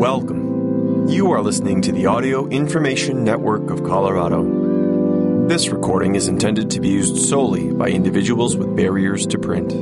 Welcome. You are listening to the Audio Information Network of Colorado. This recording is intended to be used solely by individuals with barriers to print.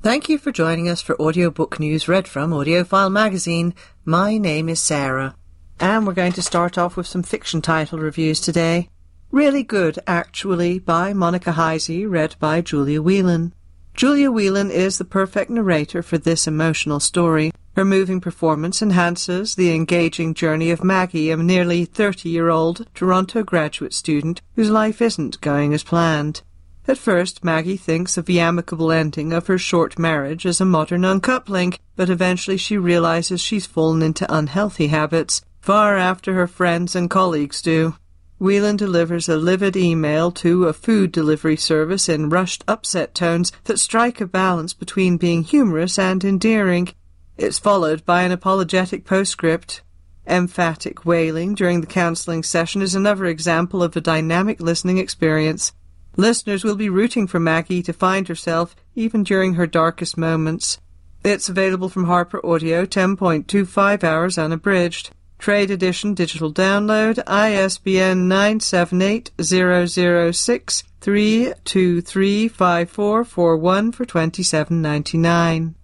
Thank you for joining us for audiobook news read from AudioFile magazine. My name is Sarah, and we're going to start off with some fiction title reviews today. Really Good, actually, by Monica Heisey, read by Julia Whelan. Julia Whelan is the perfect narrator for this emotional story. Her moving performance enhances the engaging journey of Maggie, a nearly 30 year old Toronto graduate student whose life isn't going as planned. At first, Maggie thinks of the amicable ending of her short marriage as a modern uncoupling, but eventually she realizes she's fallen into unhealthy habits, far after her friends and colleagues do. Whelan delivers a livid email to a food delivery service in rushed, upset tones that strike a balance between being humorous and endearing. It's followed by an apologetic postscript. Emphatic wailing during the counseling session is another example of a dynamic listening experience. Listeners will be rooting for Maggie to find herself even during her darkest moments. It's available from Harper Audio, 10.25 hours unabridged. Trade Edition digital download, ISBN 978-006-3235441 for twenty-seven ninety-nine.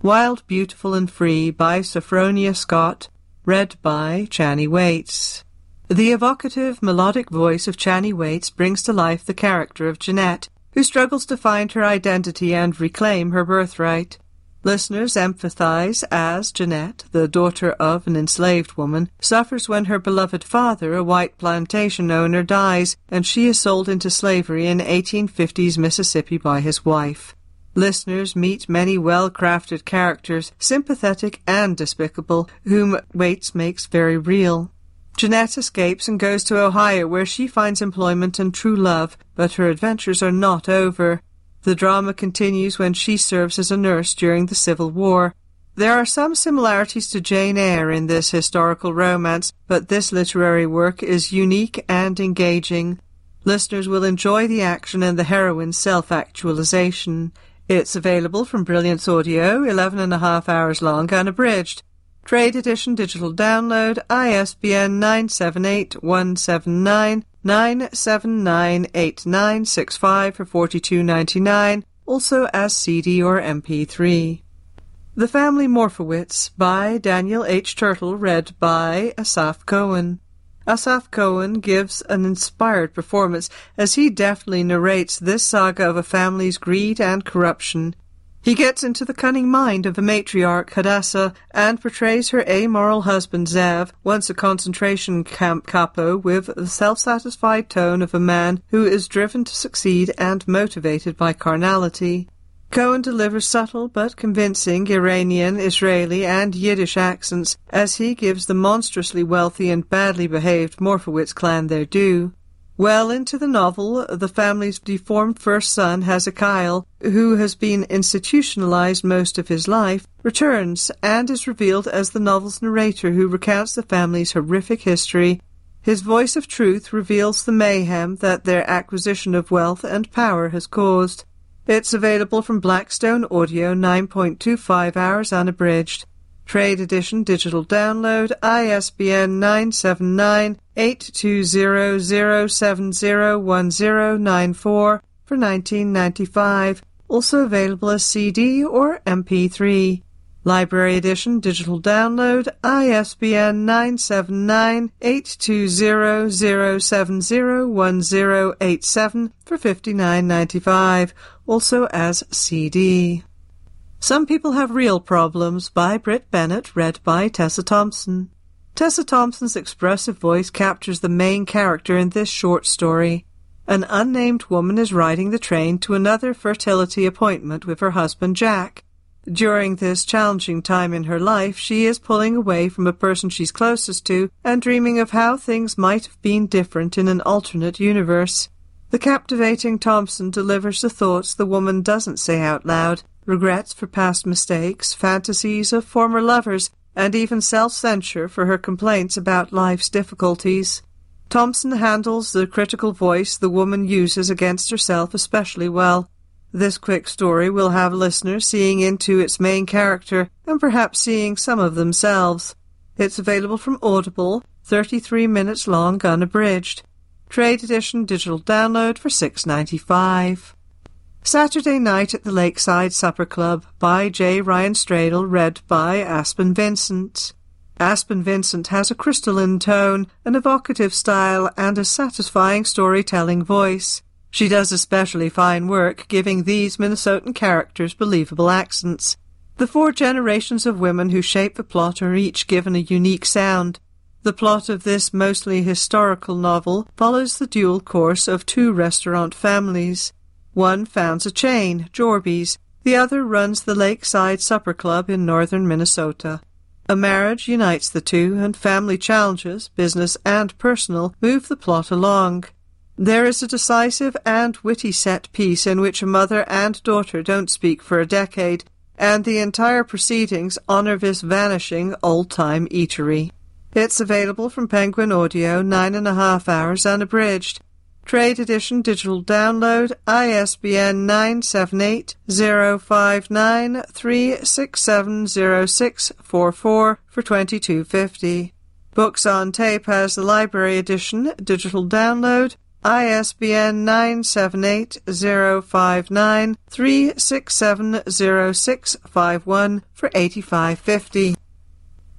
Wild, Beautiful and Free by Sophfronia Scott, read by Channie Waites. The evocative, melodic voice of Channie Waites brings to life the character of Jeanette, who struggles to find her identity and reclaim her birthright. Listeners empathize as Jeanette, the daughter of an enslaved woman, suffers when her beloved father, a white plantation owner, dies, and she is sold into slavery in 1850s Mississippi by his wife. Listeners meet many well-crafted characters, sympathetic and despicable, whom Waites makes very real. Jeanette escapes and goes to Ohio where she finds employment and true love, but her adventures are not over. The drama continues when she serves as a nurse during the Civil War. There are some similarities to Jane Eyre in this historical romance, but this literary work is unique and engaging. Listeners will enjoy the action and the heroine's self-actualization. It's available from Brilliance Audio, eleven and a half hours long, unabridged. Trade edition digital download, ISBN 978 9798965 for 42.99, also as CD or MP3. The Family Morphowitz by Daniel H. Turtel, read by Assaf Cohen. Assaf Cohen gives an inspired performance as he deftly narrates this saga of a family's greed and corruption. He gets into the cunning mind of the matriarch Hadassah and portrays her amoral husband Zev, once a concentration camp capo, with the self-satisfied tone of a man who is driven to succeed and motivated by carnality. Cohen delivers subtle but convincing Iranian, Israeli, and Yiddish accents as he gives the monstrously wealthy and badly behaved Morfowitz clan their due. Well into the novel, the family's deformed first son, Hezekiah, who has been institutionalized most of his life, returns and is revealed as the novel's narrator who recounts the family's horrific history. His voice of truth reveals the mayhem that their acquisition of wealth and power has caused. It's available from Blackstone Audio 9.25 hours unabridged. Trade Edition digital download, ISBN 979-820-070-1094 for 1995. Also available as CD or MP3. Library Edition digital download, ISBN 979-820-070-1087 for 59.95. Also as CD. Some People Have Real Problems by Brit Bennett, read by Tessa Thompson. Tessa Thompson's expressive voice captures the main character in this short story. An unnamed woman is riding the train to another fertility appointment with her husband Jack. During this challenging time in her life, she is pulling away from a person she's closest to and dreaming of how things might have been different in an alternate universe. The captivating Thompson delivers the thoughts the woman doesn't say out loud, regrets for past mistakes, fantasies of former lovers, and even self-censure for her complaints about life's difficulties. Thompson handles the critical voice the woman uses against herself especially well. This quick story will have listeners seeing into its main character and perhaps seeing some of themselves. It's available from Audible, 33 minutes long unabridged. Trade edition digital download for six ninety five. Saturday Night at the Lakeside Supper Club by J. Ryan Stradal, read by Aspen Vincent. Aspen Vincent has a crystalline tone, an evocative style, and a satisfying storytelling voice. She does especially fine work giving these Minnesotan characters believable accents. The four generations of women who shape the plot are each given a unique sound. The plot of this mostly historical novel follows the dual course of two restaurant families. One founds a chain, Jorby's. The other runs the Lakeside Supper Club in northern Minnesota. A marriage unites the two, and family challenges, business and personal, move the plot along. There is a decisive and witty set piece in which a mother and daughter don't speak for a decade, and the entire proceedings honor this vanishing old-time eatery. It's available from Penguin Audio, nine and a half hours unabridged. Trade edition digital download ISBN 978-059-3670644 for 22.50. Books on tape has the library edition digital download ISBN 978-059-3670651 for 85.50.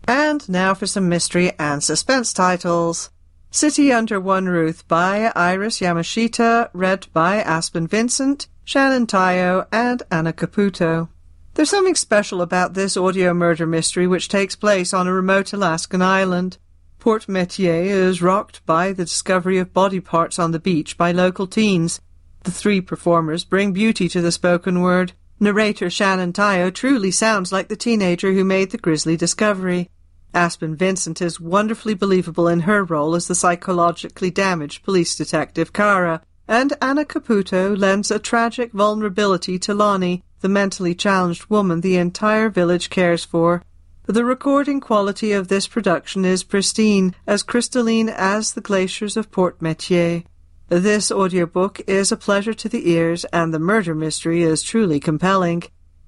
And now for some mystery and suspense titles. City Under One Roof by Iris Yamashita, read by Aspen Vincent, Shannon Tyo, and Anna Caputo. There's something special about this audio murder mystery which takes place on a remote Alaskan island. Port Metier is rocked by the discovery of body parts on the beach by local teens. The three performers bring beauty to the spoken word. Narrator Shannon Tyo truly sounds like the teenager who made the grisly discovery. Aspen Vincent is wonderfully believable in her role as the psychologically damaged police detective Kara, and Anna Caputo lends a tragic vulnerability to Lonnie, the mentally challenged woman the entire village cares for. The recording quality of this production is pristine, as crystalline as the glaciers of Port Metier. This audiobook is a pleasure to the ears, and the murder mystery is truly compelling.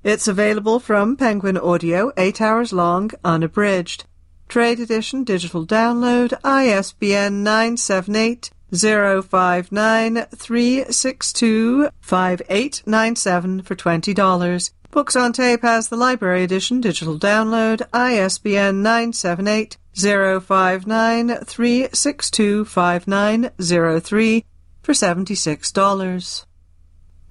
It's available from Penguin Audio, 8 hours long, unabridged. Trade edition digital download ISBN 978 059 362 5897 for $20. Books on Tape has the library edition digital download ISBN 978 059 362 for $76.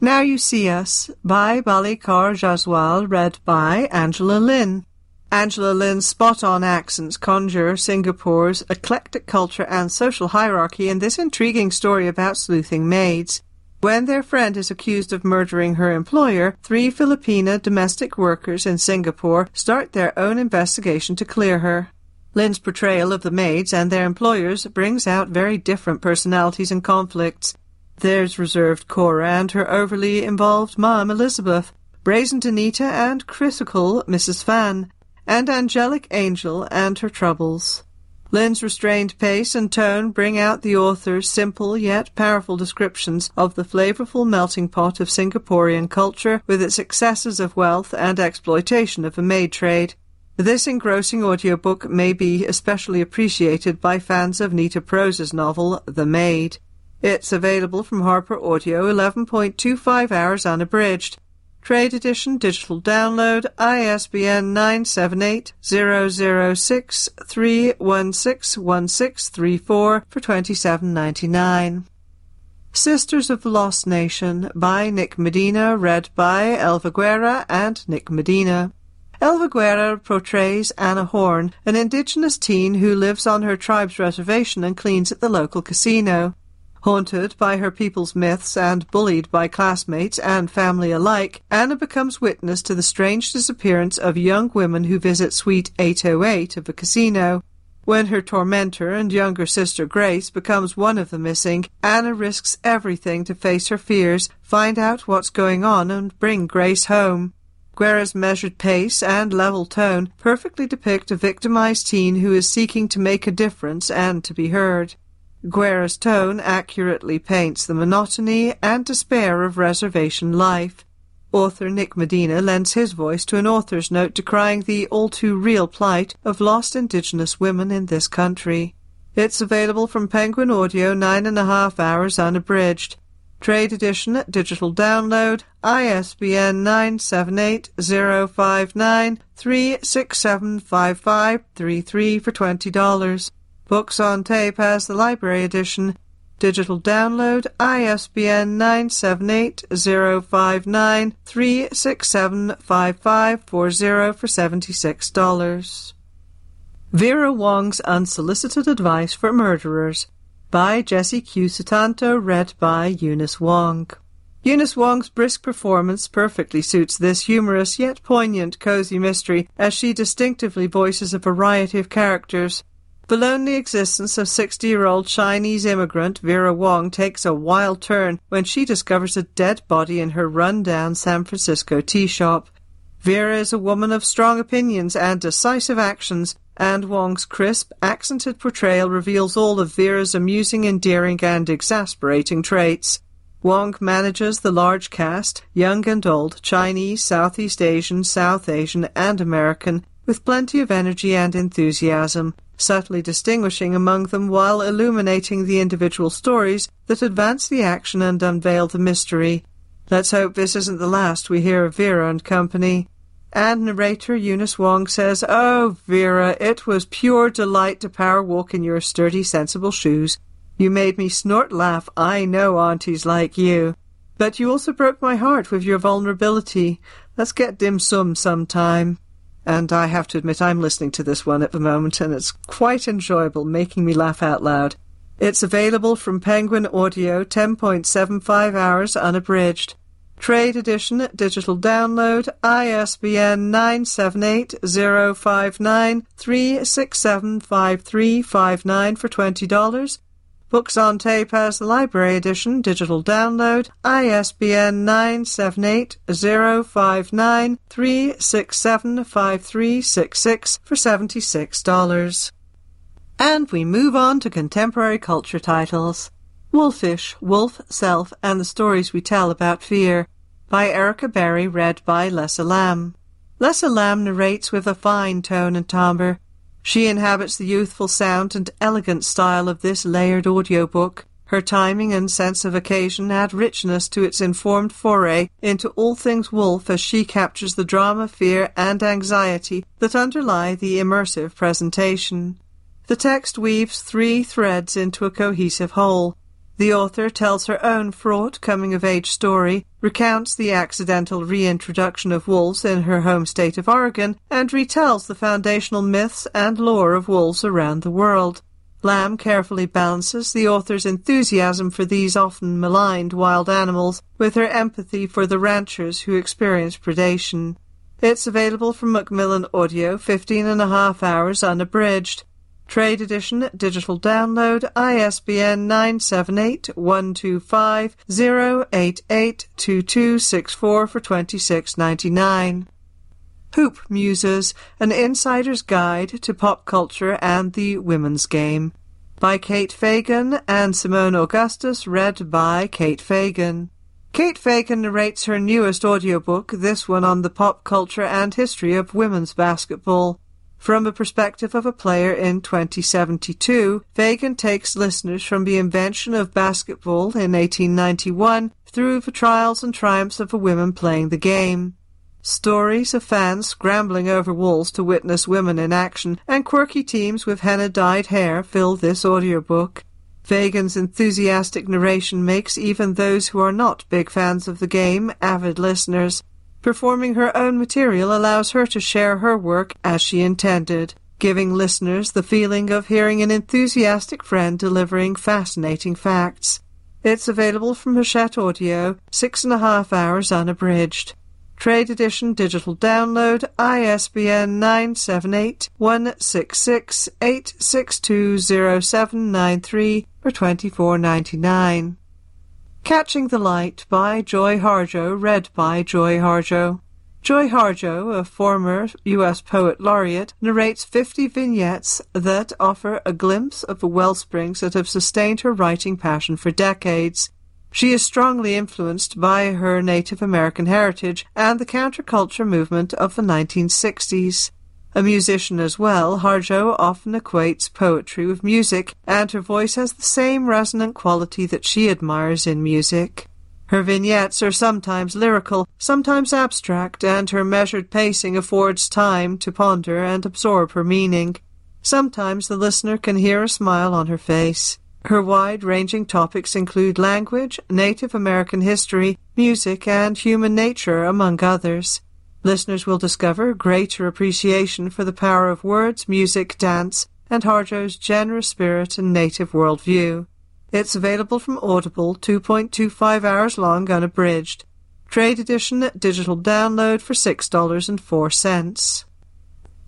Now You See Us by Balli Kaur Jaswal, read by Angela Lin. Angela Lin's spot on accents conjure Singapore's eclectic culture and social hierarchy in this intriguing story about sleuthing maids. When their friend is accused of murdering her employer, three Filipina domestic workers in Singapore start their own investigation to clear her. Lin's portrayal of the maids and their employers brings out very different personalities and conflicts. There's reserved Cora and her overly involved mom Elizabeth, brazen Anita and critical Mrs. Fan, and angelic angel and her troubles. Lin's restrained pace and tone bring out the author's simple yet powerful descriptions of the flavorful melting pot of Singaporean culture with its excesses of wealth and exploitation of the maid trade. This engrossing audiobook may be especially appreciated by fans of Nita Prose's novel, The Maid. It's available from Harper Audio 11.25 hours unabridged. Trade Edition Digital Download ISBN 978-006-3161634 for 27.99. Sisters of the Lost Nation by Nick Medina, read by Elva Guerra and Nick Medina. Elva Guerra portrays Anna Horn, an indigenous teen who lives on her tribe's reservation and cleans at the local casino. Haunted by her people's myths and bullied by classmates and family alike, Anna becomes witness to the strange disappearance of young women who visit Suite 808 of the casino. When her tormentor and younger sister Grace becomes one of the missing, Anna risks everything to face her fears, find out what's going on, and bring Grace home. Guerra's measured pace and level tone perfectly depict a victimized teen who is seeking to make a difference and to be heard. Guerra's tone accurately paints the monotony and despair of reservation life. Author Nick Medina lends his voice to an author's note decrying the all too real plight of lost Indigenous women in this country. It's available from Penguin Audio nine and a half hours unabridged. Trade edition, at digital download, ISBN 978-059-3675533 for $20. Books on tape as the library edition, digital download, ISBN 978-059-3675540 for $76. Vera Wong's Unsolicited Advice for Murderers by Jesse Q. Sutanto, read by Eunice Wong. Eunice Wong's brisk performance perfectly suits this humorous yet poignant cozy mystery as she distinctively voices a variety of characters. The lonely existence of 60 year old Chinese immigrant Vera Wong takes a wild turn when she discovers a dead body in her run down San Francisco tea shop. Vera is a woman of strong opinions and decisive actions, and Wong's crisp, accented portrayal reveals all of Vera's amusing, endearing, and exasperating traits. Wong manages the large cast, young and old, Chinese, Southeast Asian, South Asian, and American, with plenty of energy and enthusiasm, subtly distinguishing among them while illuminating the individual stories that advance the action and unveil the mystery. Let's hope this isn't the last we hear of Vera and company. And narrator Eunice Wong says, Oh, Vera, it was pure delight to power walk in your sturdy, sensible shoes. You made me snort laugh. I know aunties like you. But you also broke my heart with your vulnerability. Let's get dim sum sometime. And I have to admit, I'm listening to this one at the moment, and it's quite enjoyable, making me laugh out loud. It's available from Penguin Audio, 10.75 hours unabridged. Trade Edition Digital Download ISBN 978-059-3675359 for $20. Books on tape as the Library Edition Digital Download ISBN 978-059-3675366 for $76. And we move on to contemporary culture titles. Wolfish, Wolf, Self, and the Stories We Tell About Fear by Erica Berry, read by Lessa Lamb. Lessa Lamb narrates with a fine tone and timbre. She inhabits the youthful sound and elegant style of this layered audiobook. Her timing and sense of occasion add richness to its informed foray into all things wolf as she captures the drama, fear, and anxiety that underlie the immersive presentation. The text weaves three threads into a cohesive whole. The author tells her own fraught coming of age story, recounts the accidental reintroduction of wolves in her home state of Oregon, and retells the foundational myths and lore of wolves around the world. Lamb carefully balances the author's enthusiasm for these often maligned wild animals with her empathy for the ranchers who experience predation. It's available from Macmillan Audio, fifteen and a half hours unabridged. Trade Edition Digital Download ISBN 978-125-0882264 for 26.99. Hoop Muses: An Insider's Guide to Pop Culture and the Women's Game by Kate Fagan and Seimone Augustus read by Kate Fagan. Kate Fagan narrates her newest audiobook, this one on the pop culture and history of women's basketball. From the perspective of a player in 2072, Fagan takes listeners from the invention of basketball in 1891 through the trials and triumphs of the women playing the game. Stories of fans scrambling over walls to witness women in action and quirky teams with henna-dyed hair fill this audiobook. Fagan's enthusiastic narration makes even those who are not big fans of the game avid listeners. Performing her own material allows her to share her work as she intended, giving listeners the feeling of hearing an enthusiastic friend delivering fascinating facts. It's available from Hachette Audio, six and a half hours unabridged. Trade Edition Digital Download ISBN 978 166 8620793 for 24.99. Catching the Light by Joy Harjo, read by Joy Harjo. Joy Harjo, a former U.S. Poet Laureate, narrates 50 vignettes that offer a glimpse of the wellsprings that have sustained her writing passion for decades. She is strongly influenced by her Native American heritage and the counterculture movement of the 1960s. A musician as well, Harjo often equates poetry with music, and her voice has the same resonant quality that she admires in music. Her vignettes are sometimes lyrical, sometimes abstract, and her measured pacing affords time to ponder and absorb her meaning. Sometimes the listener can hear a smile on her face. Her wide ranging topics include language, Native American history, music, and human nature, among others. Listeners will discover greater appreciation for the power of words, music, dance, and Harjo's generous spirit and native worldview. It's available from Audible, 2.25 hours long, unabridged. Trade edition digital download for $6.04.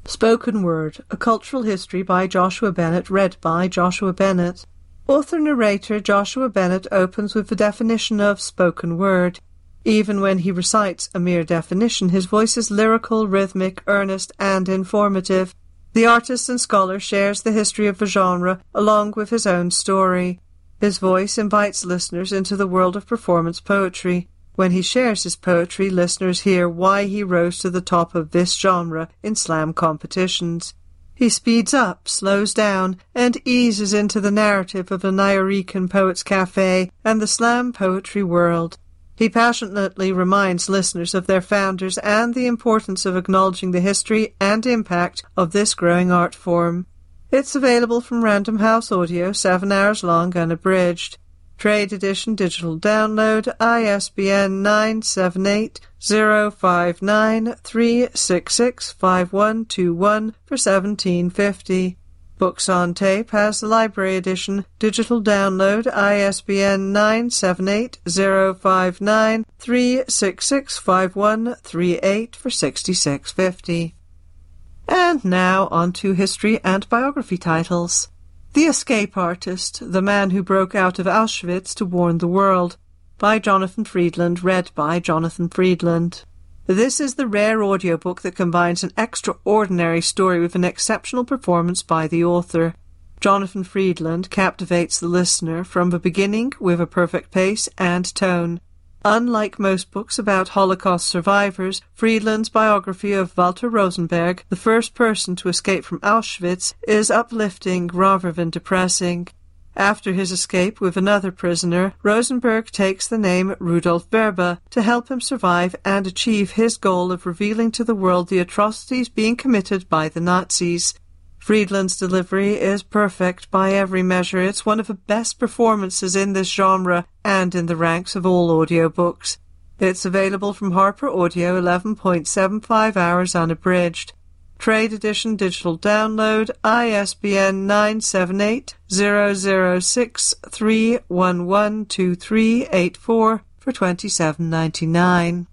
Spoken Word, A Cultural History by Joshua Bennett, read by Joshua Bennett. Author narrator Joshua Bennett opens with the definition of spoken word. Even when he recites a mere definition, his voice is lyrical, rhythmic, earnest, and informative. The artist and scholar shares the history of the genre along with his own story. His voice invites listeners into the world of performance poetry. When he shares his poetry, listeners hear why he rose to the top of this genre in slam competitions. He speeds up, slows down, and eases into the narrative of the Nuyorican Poets Cafe and the slam poetry world. He passionately reminds listeners of their founders and the importance of acknowledging the history and impact of this growing art form. It's available from Random House Audio, 7 hours long, unabridged. Trade Edition Digital Download, ISBN 978-059-366-5121 for 1750. Books on Tape has the Library Edition Digital Download, ISBN 978-059-366-5138 for 6650. And now on to history and biography titles. The Escape Artist, The Man Who Broke Out of Auschwitz to Warn the World, by Jonathan Freedland, read by Jonathan Freedland. This is the rare audiobook that combines an extraordinary story with an exceptional performance by the author. Jonathan Freedland captivates the listener from the beginning with a perfect pace and tone. Unlike most books about Holocaust survivors, Freedland's biography of Walter Rosenberg, the first person to escape from Auschwitz, is uplifting rather than depressing. After his escape with another prisoner, Rosenberg takes the name Rudolf Vrba to help him survive and achieve his goal of revealing to the world the atrocities being committed by the Nazis. Freedland's delivery is perfect by every measure. It's one of the best performances in this genre and in the ranks of all audiobooks. It's available from Harper Audio 11.75 hours unabridged. Trade Edition Digital Download ISBN 978 006 for 27.99.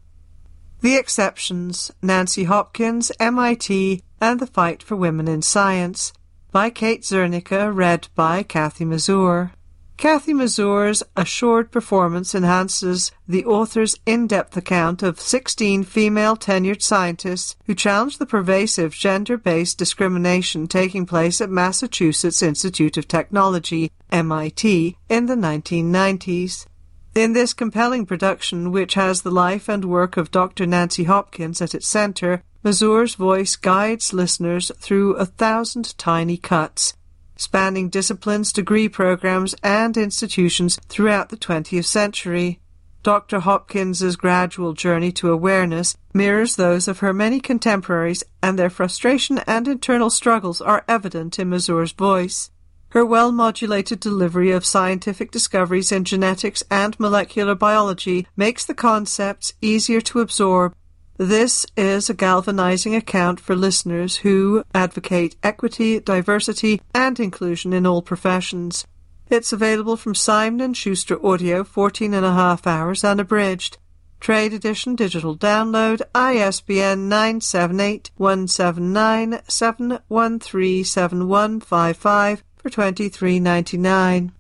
The Exceptions, Nancy Hopkins, MIT, and the Fight for Women in Science by Kate Zernike, read by Kathe Mazur. Kathe Mazur's assured performance enhances the author's in-depth account of 16 female tenured scientists who challenged the pervasive gender-based discrimination taking place at Massachusetts Institute of Technology, MIT, in the 1990s. In this compelling production, which has the life and work of Dr. Nancy Hopkins at its center, Mazur's voice guides listeners through a thousand tiny cuts, spanning disciplines, degree programs, and institutions throughout the 20th century. Dr. Hopkins's gradual journey to awareness mirrors those of her many contemporaries, and their frustration and internal struggles are evident in Mazur's voice. Her well modulated delivery of scientific discoveries in genetics and molecular biology makes the concepts easier to absorb. This is a galvanizing account for listeners who advocate equity, diversity, and inclusion in all professions. It's available from Simon & Schuster Audio, 14 and a half hours unabridged. Trade Edition Digital Download, ISBN 978 179 7137155 for twenty three ninety nine.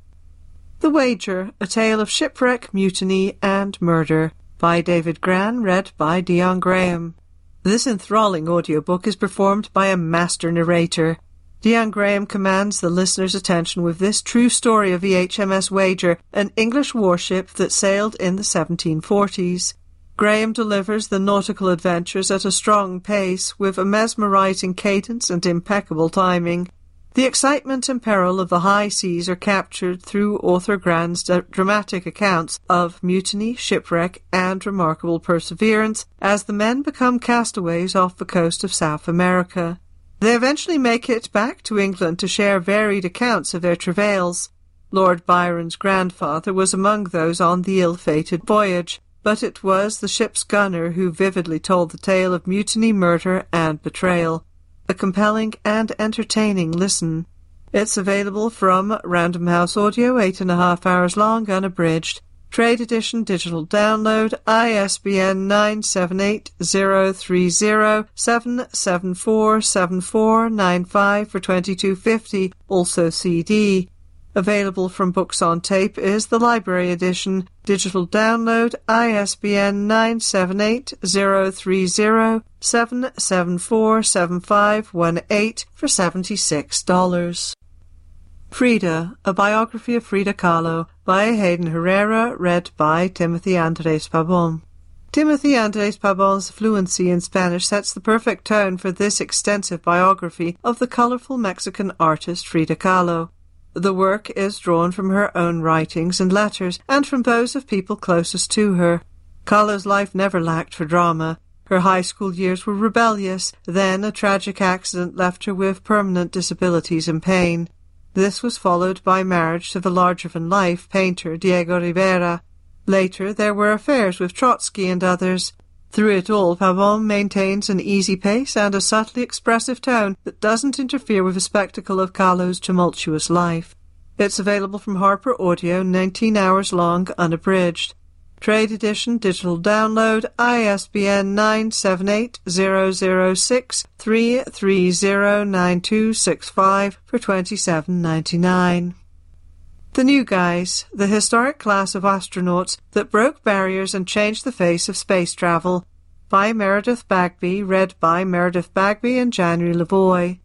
The Wager, A Tale of Shipwreck, Mutiny, and Murder by David Grann, read by Dion Graham. This enthralling audiobook is performed by a master narrator. Dion Graham commands the listener's attention with this true story of the HMS Wager, an English warship that sailed in the 1740s. Graham delivers the nautical adventures at a strong pace with a mesmerizing cadence and impeccable timing. The excitement and peril of the high seas are captured through author Grann's dramatic accounts of mutiny, shipwreck, and remarkable perseverance as the men become castaways off the coast of South America. They eventually make it back to England to share varied accounts of their travails. Lord Byron's grandfather was among those on the ill-fated voyage, but it was the ship's gunner who vividly told the tale of mutiny, murder, and betrayal. A compelling and entertaining listen. It's available from Random House Audio, eight and a half hours long, unabridged. Trade Edition digital download ISBN 978-030-7747495 for 22.50 also CD. Available from Books on Tape is the Library Edition digital download ISBN 978-030-7747518 for $76. Frida, a biography of Frida Kahlo by Hayden Herrera, read by Timothy Andres Pabon. Timothy Andres Pabon's fluency in Spanish sets the perfect tone for this extensive biography of the colorful Mexican artist Frida Kahlo. The work is drawn from her own writings and letters and from those of people closest to her. Kahlo's life never lacked for drama. Her high school years were rebellious, then a tragic accident left her with permanent disabilities and pain. This was followed by marriage to the larger-than-life painter Diego Rivera. Later there were affairs with Trotsky and others. Through it all, Pabon maintains an easy pace and a subtly expressive tone that doesn't interfere with the spectacle of Kahlo's tumultuous life. It's available from Harper Audio, 19 hours long, unabridged. Trade edition digital download ISBN 978-006-3309265 for 27.99. The New Guys, the historic class of astronauts that broke barriers and changed the face of space travel, by Meredith Bagby, read by Meredith Bagby and January Lavoie.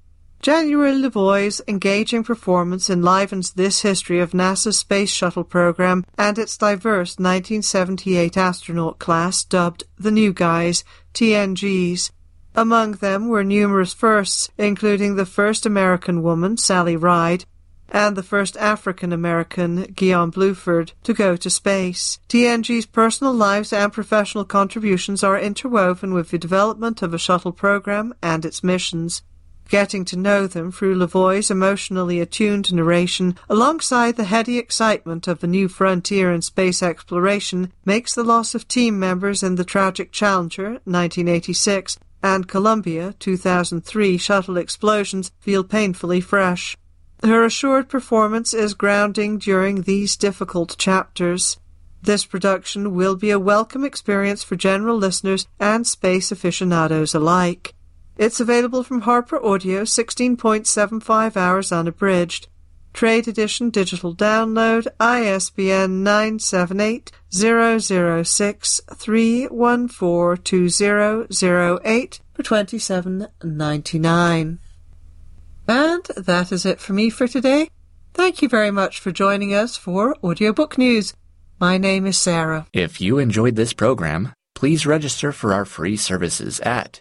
January Lavoie's engaging performance enlivens this history of NASA's Space Shuttle program and its diverse 1978 astronaut class dubbed the New Guys, TNGs. Among them were numerous firsts, including the first American woman, Sally Ride, and the first African American, Guion Bluford, to go to space. TNG's personal lives and professional contributions are interwoven with the development of a shuttle program and its missions getting to know them through Lavoie's emotionally attuned narration alongside the heady excitement of the new frontier in space exploration makes the loss of team members in the tragic Challenger 1986 and Columbia 2003 shuttle explosions feel painfully fresh. Her assured performance is grounding during these difficult chapters. This production will be a welcome experience for general listeners and space aficionados alike. It's available from Harper Audio, 16.75 hours unabridged. Trade edition digital download ISBN 978 006 3142008 for 27.99. And that is it for me for today. Thank you very much for joining us for Audiobook News. My name is Sarah. If you enjoyed this program, please register for our free services at